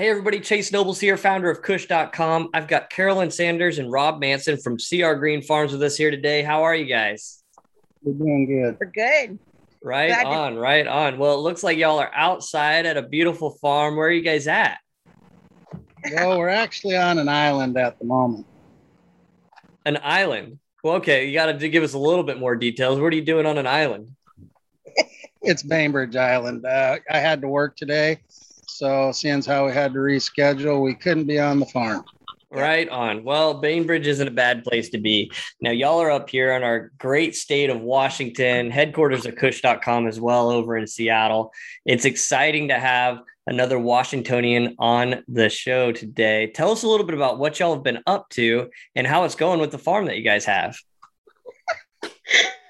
Hey, everybody. Chase Nobles here, founder of Kush.com. I've got Carolyn Sanders and Rob Manson from CR Green Farms with us here today. How are you guys? We're doing good. We're good. Right Glad to- on, right on. Well, it looks like y'all are outside at a beautiful farm. Where are you guys at? Well, we're actually on an island at the moment. An island. Well, okay. You got to give us a little bit more details. What are you doing on an island? It's Bainbridge Island. Uh, I had to work today, so seeing how we had to reschedule, we couldn't be on the farm. Right on. Well, Bainbridge isn't a bad place to be. Now, y'all are up here in our great state of Washington, headquarters of Kush.com as well over in Seattle. It's exciting to have another Washingtonian on the show today. Tell us a little bit about what y'all have been up to and how it's going with the farm that you guys have.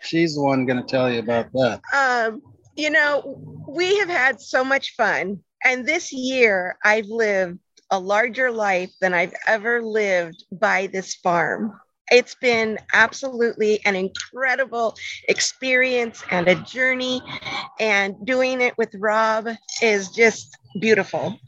She's the one going to tell you about that. Um, you know, we have had so much fun. And this year, I've lived a larger life than I've ever lived by this farm. It's been absolutely an incredible experience and a journey. And doing it with Rob is just beautiful.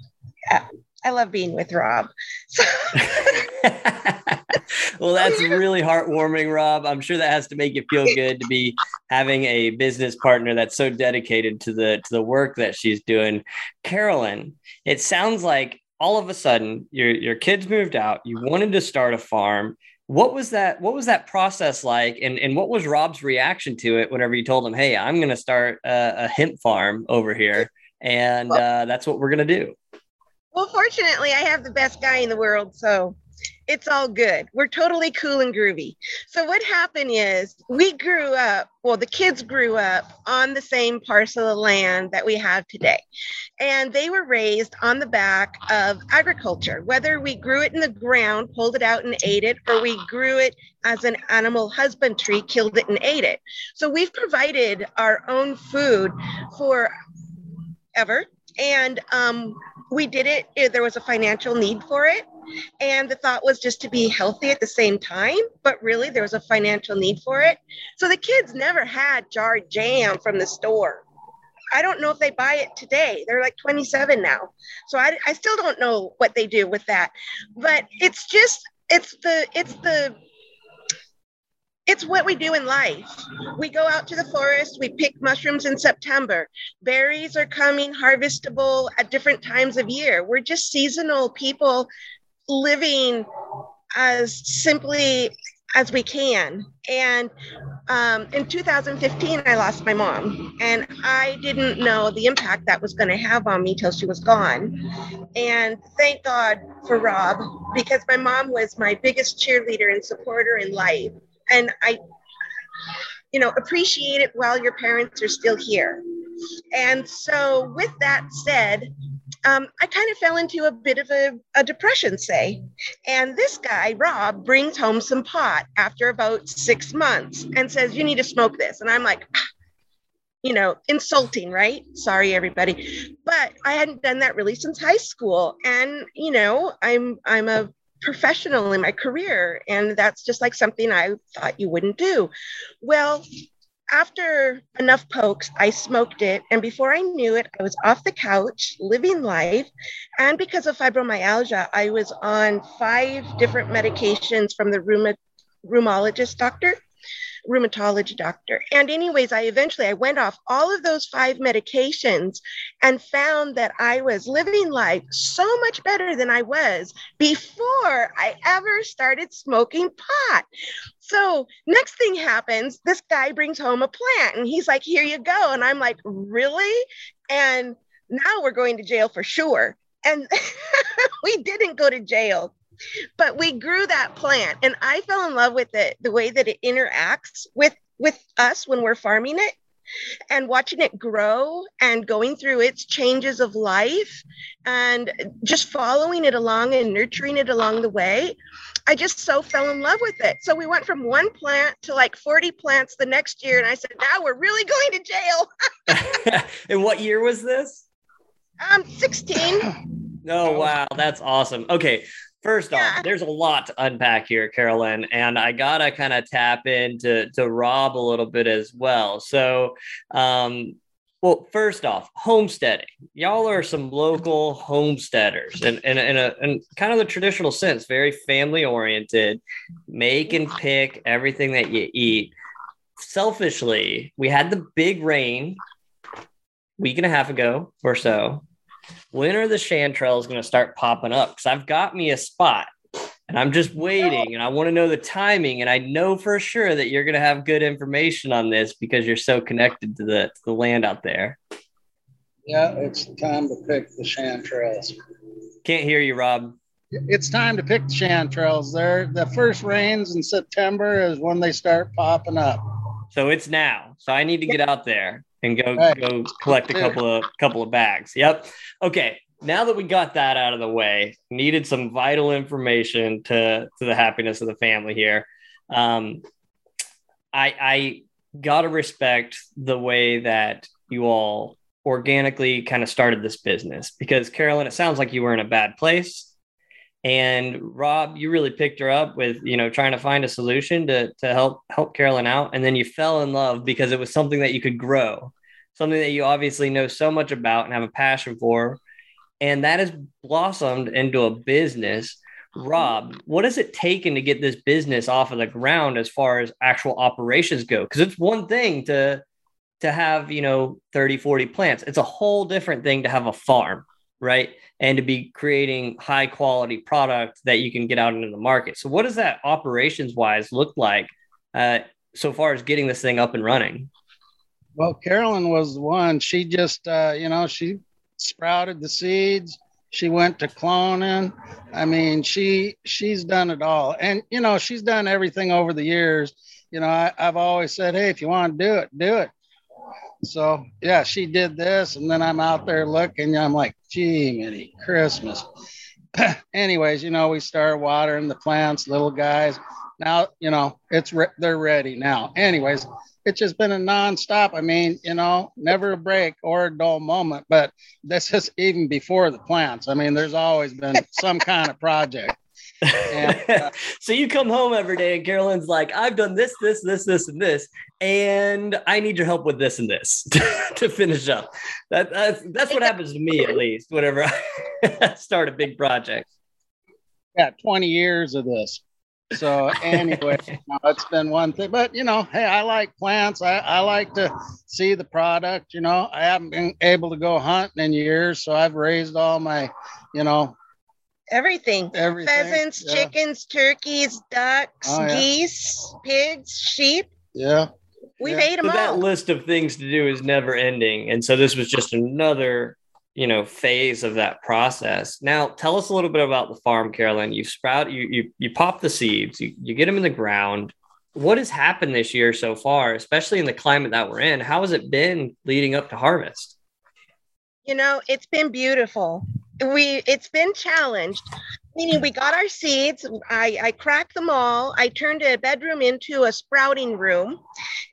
I love being with Rob. So, well, that's really heartwarming, Rob. I'm sure that has to make you feel good to be having a business partner that's so dedicated to the to the work that she's doing. Carolyn, it sounds like all of a sudden your your kids moved out. You wanted to start a farm. What was that? What was that process like? And and what was Rob's reaction to it whenever you told him, "Hey, I'm going to start a, a hemp farm over here, and uh, that's what we're going to do." well, fortunately, I have the best guy in the world. So it's all good. We're totally cool and groovy. So what happened is we grew up, well, the kids grew up on the same parcel of land that we have today. And they were raised on the back of agriculture, whether we grew it in the ground, pulled it out and ate it, or we grew it as an animal husbandry, killed it and ate it. So we've provided our own food for ever. And um, we did it, eh, there was a financial need for it. And the thought was just to be healthy at the same time, but really there was a financial need for it. So the kids never had jarred jam from the store. I don't know if they buy it today. They're like 27 now. So I, I still don't know what they do with that. But it's just, it's the, it's the, it's what we do in life. We go out to the forest, we pick mushrooms in September. Berries are coming harvestable at different times of year. We're just seasonal people living as simply as we can. And um, in 2015, I lost my mom, and I didn't know the impact that was going to have on me till she was gone. And thank God for Rob, because my mom was my biggest cheerleader and supporter in life. And I, you know, appreciate it while your parents are still here. And so, with that said, um, I kind of fell into a bit of a, a depression, say. And this guy, Rob, brings home some pot after about six months and says, You need to smoke this. And I'm like, "Ah," you know, insulting, right? Sorry, everybody. But I hadn't done that really since high school. And, you know, I'm I'm a professional in my career. And that's just like something I thought you wouldn't do. Well, after enough pokes, I smoked it. And before I knew it, I was off the couch, living life. And because of fibromyalgia, I was on five different medications from the rheuma, rheumatologist doctor rheumatology doctor and anyways i eventually i went off all of those five medications and found that i was living life so much better than i was before i ever started smoking pot so next thing happens, this guy brings home a plant and he's like, here you go. And I'm like, really? And now we're going to jail for sure. And we didn't go to jail, but we grew that plant and I fell in love with it, the way that it interacts with with us when we're farming it and watching it grow and going through its changes of life and just following it along and nurturing it along the way. I just so fell in love with it. So we went from one plant to like 40 plants the next year. And I said, now we're really going to jail. and what year was this? I'm 16. Oh, wow. That's awesome. Okay. First Yeah. off, there's a lot to unpack here, Carolyn, and I gotta kind of tap into to Rob a little bit as well. So, um, Well, first off, homesteading. Y'all are some local homesteaders and in, in, a in kind of the traditional sense, very family oriented, make and pick everything that you eat. Selfishly, we had the big rain week and a half ago or so. When are the chanterelles going to start popping up? Because I've got me a spot and I'm just waiting and I want to know the timing. And I know for sure that you're going to have good information on this because you're so connected to the, to the land out there. Yeah, it's time to pick the chanterelles. Can't hear you, Rob. It's time to pick the chanterelles. There, the first rains in September is when they start popping up. So it's now. So I need to get out there and go go collect a couple of couple of bags. Yep. Okay now that we got that out of the way, needed some vital information to to the happiness of the family here. Um, I I gotta respect the way that you all organically kind of started this business because Carolyn, it sounds like you were in a bad place. And Rob, you really picked her up with, you know, trying to find a solution to, to help help Carolyn out. And then you fell in love because it was something that you could grow, something that you obviously know so much about and have a passion for and that has blossomed into a business. Rob, what has it taken to get this business off of the ground as far as actual operations go? Because it's one thing to to have, you know, 30, 40 plants. It's a whole different thing to have a farm, right? And to be creating high quality product that you can get out into the market. So what does that operations wise look like uh, so far as getting this thing up and running? Well, Carolyn was the one. She just, uh, you know, she sprouted the seeds. She went to cloning. I mean, she she's done it all, and you know, she's done everything over the years. You know, I, I've always said, hey, if you want to do it, do it. So yeah, she did this, and then I'm out there looking. I'm like, gee, many Christmas. Anyways, you know, we start watering the plants, little guys. Now, you know, it's re- they're ready now. Anyways, it's just been a nonstop. I mean, you know, never a break or a dull moment. But this is even before the plants. I mean, there's always been some kind of project. And, uh, so you come home every day and Carolyn's like, I've done this, this, this, this, and this, and I need your help with this and this to finish up. That, that's, that's what happens to me at least whenever I start a big project. Yeah, 20 years of this. So anyway, know, it's been one thing, but you know, hey, I like plants. I, I like to see the product. You know, I haven't been able to go hunting in years, so I've raised all my, you know, everything, everything. pheasants, yeah. chickens, turkeys, ducks, oh, yeah. geese, pigs, sheep. Yeah. We've yeah. ate them so all. That list of things to do is never ending, and so this was just another you know phase of that process now tell us a little bit about the farm carolyn you sprout you you, you pop the seeds you, you get them in the ground what has happened this year so far especially in the climate that we're in how has it been leading up to harvest you know it's been beautiful we it's been challenged meaning we got our seeds i i cracked them all i turned a bedroom into a sprouting room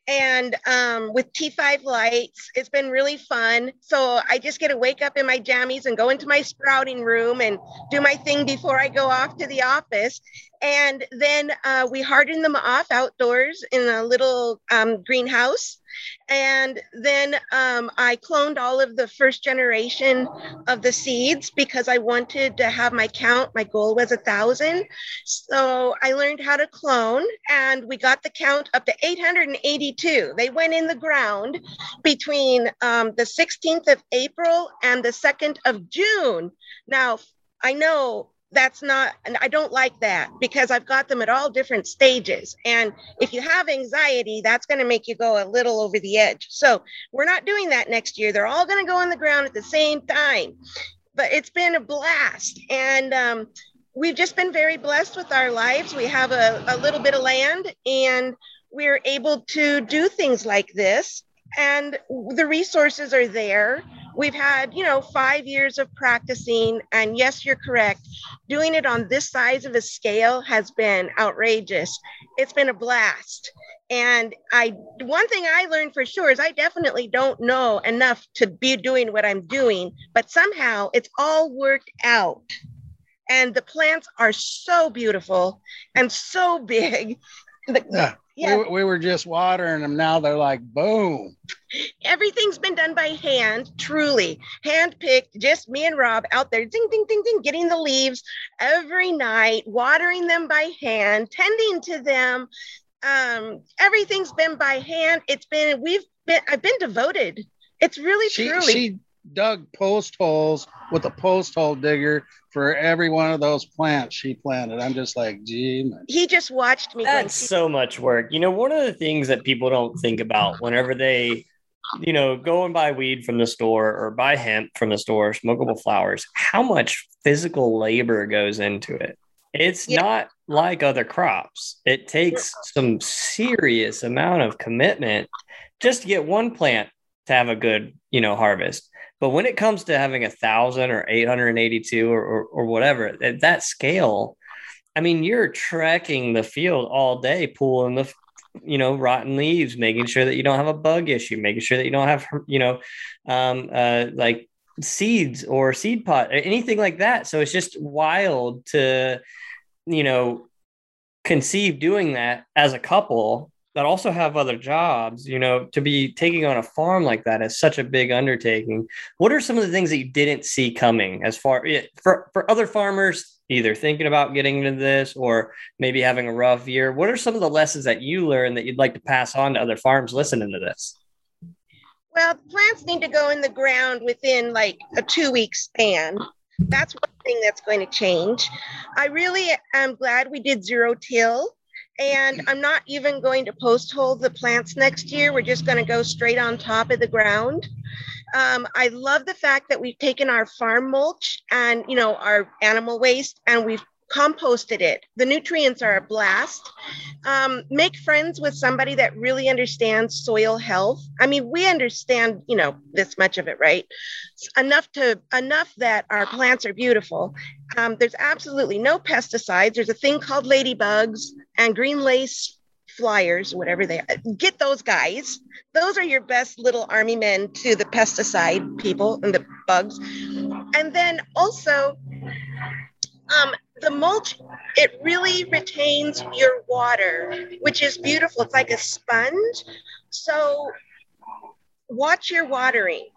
and um, with t5 lights it's been really fun. So i just get to wake up in my jammies and go into my sprouting room and do my thing before i go off to the office. And then uh, we harden them off outdoors in a little um, greenhouse and then um, I cloned all of the first generation of the seeds because I wanted to have my count. My goal was a thousand. So I learned how to clone and we got the count up to 882. They went in the ground between um, the 16th of April and the 2nd of June. Now, I know that's not and i don't like that because i've got them at all different stages. And if you have anxiety that's going to make you go a little over the edge. So we're not doing that next year. They're all going to go on the ground at the same time. But it's been a blast. And um, we've just been very blessed with our lives. We have a, a little bit of land and we're able to do things like this. And the resources are there we've had you know five years of practicing and yes you're correct. Doing it on this size of a scale has been outrageous. It's been a blast. And i one thing i learned for sure is i definitely don't know enough to be doing what i'm doing but somehow it's all worked out. And the plants are so beautiful and so big. The, yeah. Yeah. we, we were just watering them. Now they're like boom. Everything's been done by hand, truly hand picked. Just me and Rob out there, ding, ding, ding, ding, getting the leaves every night, watering them by hand, tending to them. Um, everything's been by hand. It's been we've been I've been devoted. It's really She truly. she dug post holes with a post hole digger for every one of those plants she planted. I'm just like, gee, man. he just watched me. going, That's so much work. You know, one of the things that people don't think about whenever they, you know, go and buy weed from the store or buy hemp from the store, smokable flowers, how much physical labor goes into it. It's Yeah. not like other crops. It takes some serious amount of commitment just to get one plant to have a good, you know, harvest. But when it comes to having a thousand or 882 or, or, or whatever, at that scale, I mean, you're trekking the field all day, pulling the, you know, rotten leaves, making sure that you don't have a bug issue, making sure that you don't have, you know, um, uh, like seeds or seed pot, or anything like that. So it's just wild to, you know, conceive doing that as a couple that also have other jobs, you know, to be taking on a farm like that is such a big undertaking. What are some of the things that you didn't see coming as far for, for other farmers, either thinking about getting into this or maybe having a rough year? What are some of the lessons that you learned that you'd like to pass on to other farms listening to this? Well, plants need to go in the ground within like a two week span. That's one thing that's going to change. I really am glad we did zero till. And I'm not even going to post hole the plants next year. We're just going to go straight on top of the ground. Um, I love the fact that we've taken our farm mulch and you know our animal waste and we've composted it. The nutrients are a blast. Um, make friends with somebody that really understands soil health. I mean, we understand, you know, this much of it, right? Enough to enough that our plants are beautiful. Um, there's absolutely no pesticides. There's a thing called ladybugs and green lace flyers, whatever they are. Get those guys. Those are your best little army men to the pesticide people and the bugs. And then also, um, the mulch, it really retains your water, which is beautiful. It's like a sponge. So watch your watering.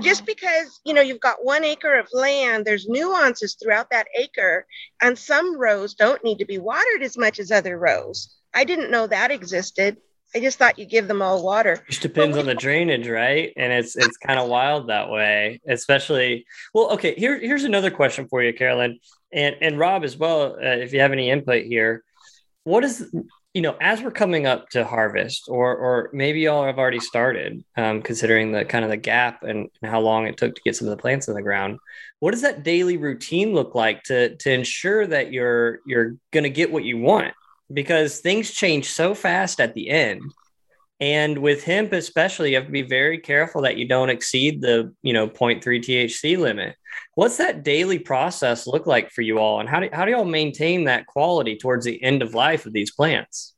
Just because you know you've got one acre of land, there's nuances throughout that acre, and some rows don't need to be watered as much as other rows. I didn't know that existed. I just thought you give them all water. Just depends on the drainage, right? And it's it's kind of wild that way, especially. Well, okay. Here here's another question for you, Carolyn, and and Rob as well. Uh, if you have any input here, what is you know as we're coming up to harvest, or or maybe y'all have already started, um, considering the kind of the gap and, and how long it took to get some of the plants in the ground. What does that daily routine look like to to ensure that you're you're going to get what you want? because things change so fast at the end. And with hemp, especially, you have to be very careful that you don't exceed the, you know, 0.3 THC limit. What's that daily process look like for you all? And how do, how do y'all maintain that quality towards the end of life of these plants?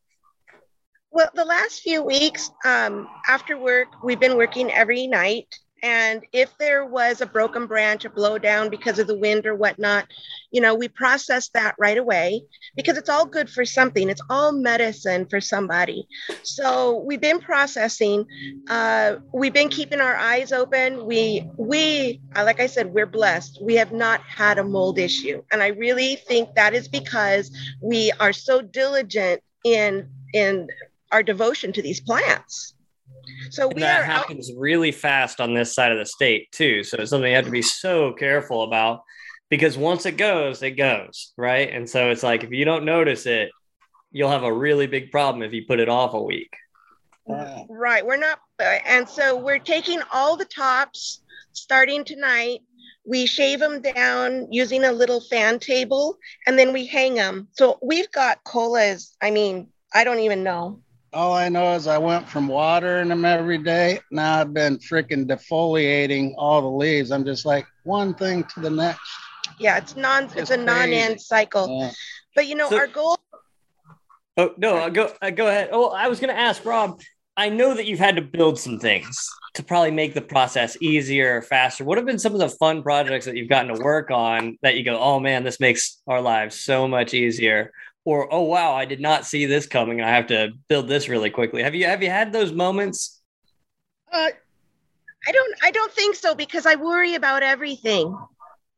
Well, the last few weeks um, after work, we've been working every night. And if there was a broken branch, a blowdown because of the wind or whatnot, you know, we process that right away because it's all good for something. It's all medicine for somebody. So we've been processing. Uh, we've been keeping our eyes open. We, we, uh, like I said, we're blessed. We have not had a mold issue, and I really think that is because we are so diligent in in our devotion to these plants. So we that are out, happens really fast on this side of the state too. So it's something you have to be so careful about because once it goes, it goes, right? And so it's like if you don't notice it, you'll have a really big problem if you put it off a week. Right. We're not, uh, and so we're taking all the tops starting tonight. We shave them down using a little fan table, and then we hang them. So we've got colas. I mean, I don't even know. all I know is I went from watering them every day. Now I've been freaking defoliating all the leaves. I'm just like one thing to the next. Yeah, it's non. It's It's a non-end cycle. Yeah. But you know, So- our goal. Oh no, I'll go uh, go ahead. Oh, I was going to ask Rob. I know that you've had to build some things to probably make the process easier, faster. What have been some of the fun projects that you've gotten to work on that you go, oh man, this makes our lives so much easier? or oh wow, I did not see this coming. I have to build this really quickly. Have you have you had those moments? Uh, I don't I don't think so because I worry about everything.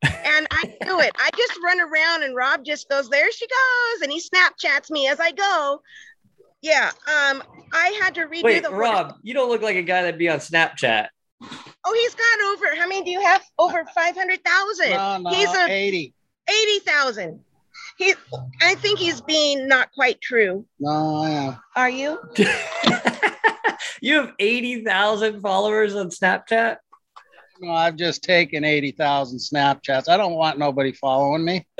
And I do it. I just run around and Rob just goes, there she goes. And he Snapchats me as I go. Yeah. Um, I had to redo Wait, the Rob, you don't look like a guy that'd be on Snapchat. Oh, he's got over how many do you have? Over 500,000. No, no, he's a 80. 80,000. He I think he's being not quite true. No, I am. Are you? you have 80,000 followers on Snapchat? No, I've just taken 80,000 Snapchats. I don't want nobody following me.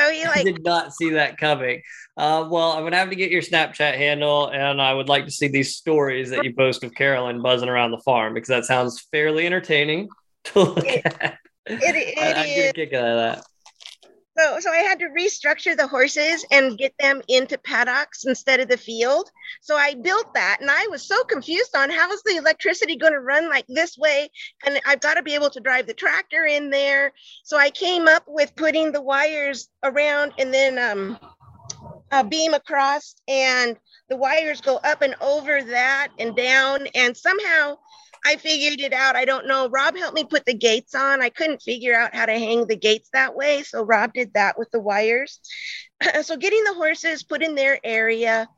So he I like did not see that coming. Uh, well, I'm gonna have to get your Snapchat handle, and I would like to see these stories that you post of Carolyn buzzing around the farm because that sounds fairly entertaining to look at. it, it I, I is. get a kick out of that. So, so I had to restructure the horses and get them into paddocks instead of the field. So I built that, and I was so confused on how is the electricity going to run like this way, and I've got to be able to drive the tractor in there. So I came up with putting the wires around and then um, a beam across, and the wires go up and over that and down, and somehow. I figured it out. I don't know. Rob helped me put the gates on. I couldn't figure out how to hang the gates that way. So Rob did that with the wires. so getting the horses put in their area,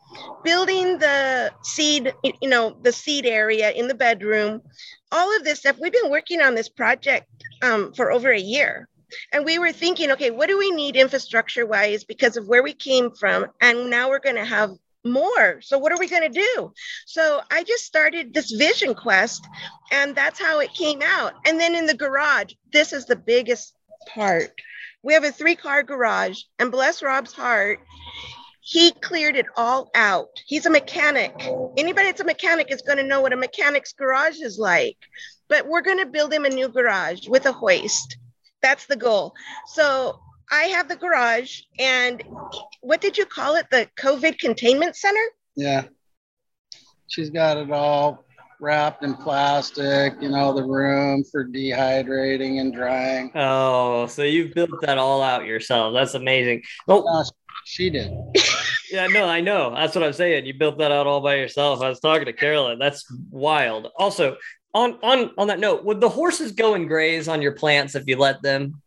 building the seed, you know, the seed area in the bedroom, all of this stuff. We've been working on this project um, for over a year. And we were thinking, okay, what do we need infrastructure wise because of where we came from? And now we're going to have more. So what are we going to do? So I just started this vision quest and that's how it came out. And then in the garage, this is the biggest part. We have a three car garage and bless Rob's heart, he cleared it all out. He's a mechanic. Anybody that's a mechanic is going to know what a mechanic's garage is like. But we're going to build him a new garage with a hoist. That's the goal. So I have the garage and what did you call it? The COVID containment center? Yeah. She's got it all wrapped in plastic, you know, the room for dehydrating and drying. Oh, so you've built that all out yourself. That's amazing. Oh, No, she did. yeah, no, I know. That's what I'm saying. You built that out all by yourself. I was talking to Carolyn. That's wild. Also, on on on that note, would the horses go and graze on your plants if you let them?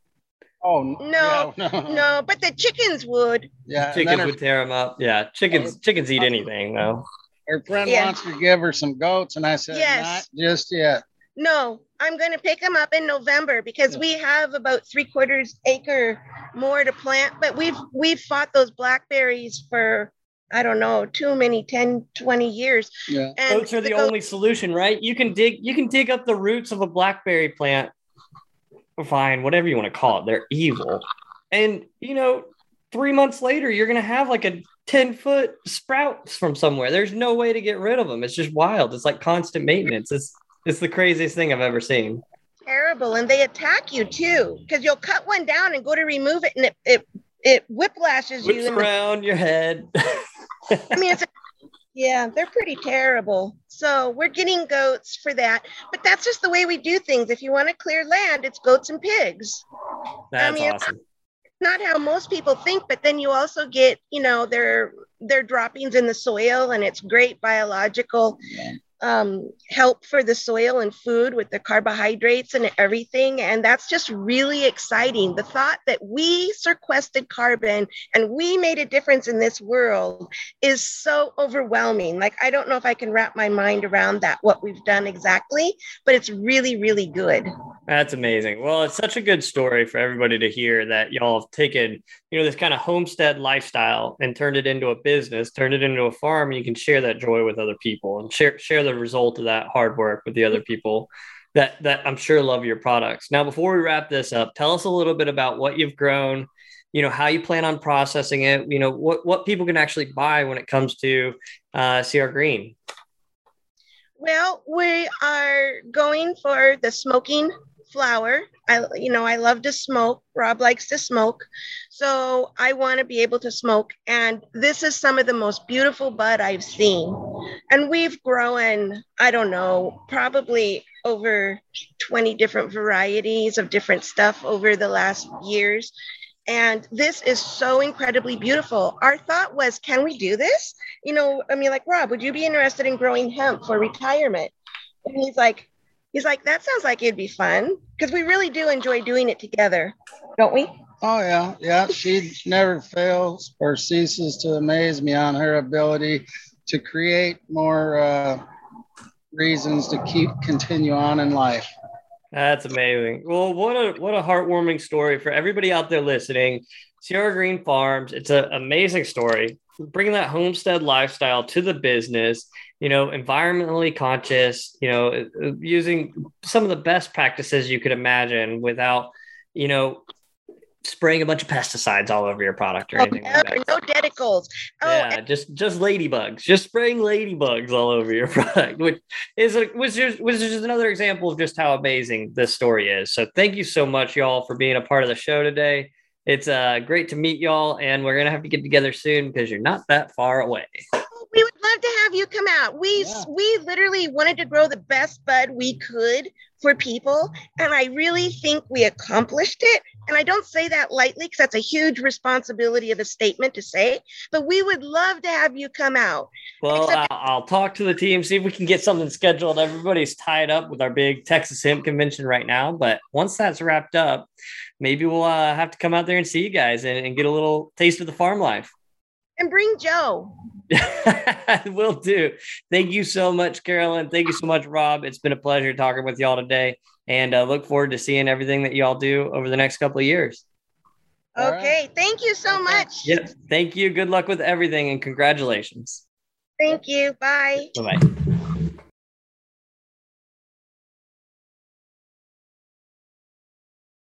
Oh No, yeah, no, No, but the chickens would. Yeah, and Chickens would tear them up. Yeah, chickens chickens eat anything though. her friend Yeah. wants to give her some goats, and I said, Yes. not just yet. No, I'm going to pick them up in November because we have about three quarters acre more to plant, but we've we've fought those blackberries for I don't know, too many 10, 20 years. Yeah. And Oats are the goat- only solution, right? You can dig you can dig up the roots of a blackberry plant. Fine, whatever you want to call it. They're evil. And you know, three months later, you're gonna have like a 10 foot sprouts from somewhere. There's no way to get rid of them. It's just wild. It's like constant maintenance. It's it's the craziest thing I've ever seen. terrible and they attack you too because you'll cut one down and go to remove it and it it, it whiplashes Whips you. in the- around your head. I mean, it's yeah, they're pretty terrible. So we're getting goats for that, but that's just the way we do things. If you want to clear land, it's goats and pigs. That's mean, awesome. Not how most people think, but then you also get, you know, their their droppings in the soil, and it's great biological um, help for the soil and food with the carbohydrates and everything. And that's just really exciting. The thought that we sequestered carbon and we made a difference in this world is so overwhelming. Like, I don't know if I can wrap my mind around that, what we've done exactly, but it's really, really good. That's amazing. Well, it's such a good story for everybody to hear that y'all have taken, you know, this kind of homestead lifestyle and turned it into a business, turned it into a farm. You can share that joy with other people and share share the result of that hard work with the other people that that I'm sure love your products. Now, before we wrap this up, tell us a little bit about what you've grown, you know, how you plan on processing it, you know, what what people can actually buy when it comes to uh, CR Green. Well, we are going for the smoking flower. I, you know, I love to smoke. Rob likes to smoke. So I want to be able to smoke. And this is some of the most beautiful bud I've seen. And we've grown, I don't know, probably over 20 different varieties of different stuff over the last years. And this is so incredibly beautiful. Our thought was, can we do this? You know, I mean, like, Rob, would you be interested in growing hemp for retirement? And he's like, he's like, that sounds like it'd be fun because we really do enjoy doing it together, don't we? Oh yeah, yeah. She never fails or ceases to amaze me on her ability to create more uh, reasons to keep continue on in life. That's amazing. Well, what a what a heartwarming story for everybody out there listening. CR Green Farms, it's an amazing story. Bringing that homestead lifestyle to the business, you know, environmentally conscious, you know, using some of the best practices you could imagine without, you know, spraying a bunch of pesticides all over your product or anything oh, like that. No dedicals. Oh, yeah, just just ladybugs, just spraying ladybugs all over your product, which is a, which is which is just another example of just how amazing this story is. So thank you so much, y'all, for being a part of the show today. It's uh, great to meet y'all, and we're gonna have to get together soon because you're not that far away. We would love to have you come out. We yeah. we literally wanted to grow the best bud we could for people, and I really think we accomplished it. And I don't say that lightly because that's a huge responsibility of a statement to say, but we would love to have you come out. Well, I'll, I'll talk to the team, see if we can get something scheduled. Everybody's tied up with our big Texas Hemp Convention right now, but once that's wrapped up, maybe we'll uh, have to come out there and see you guys and, and get a little taste of the farm life. And bring Joe. I will do. Thank you so much, Carolyn. Thank you so much, Rob. It's been a pleasure talking with y'all today and uh, look forward to seeing everything that y'all do over the next couple of years. Okay. Right. Thank you so much. Yep. Thank you. Good luck with everything and congratulations. Thank you. Bye. Bye bye.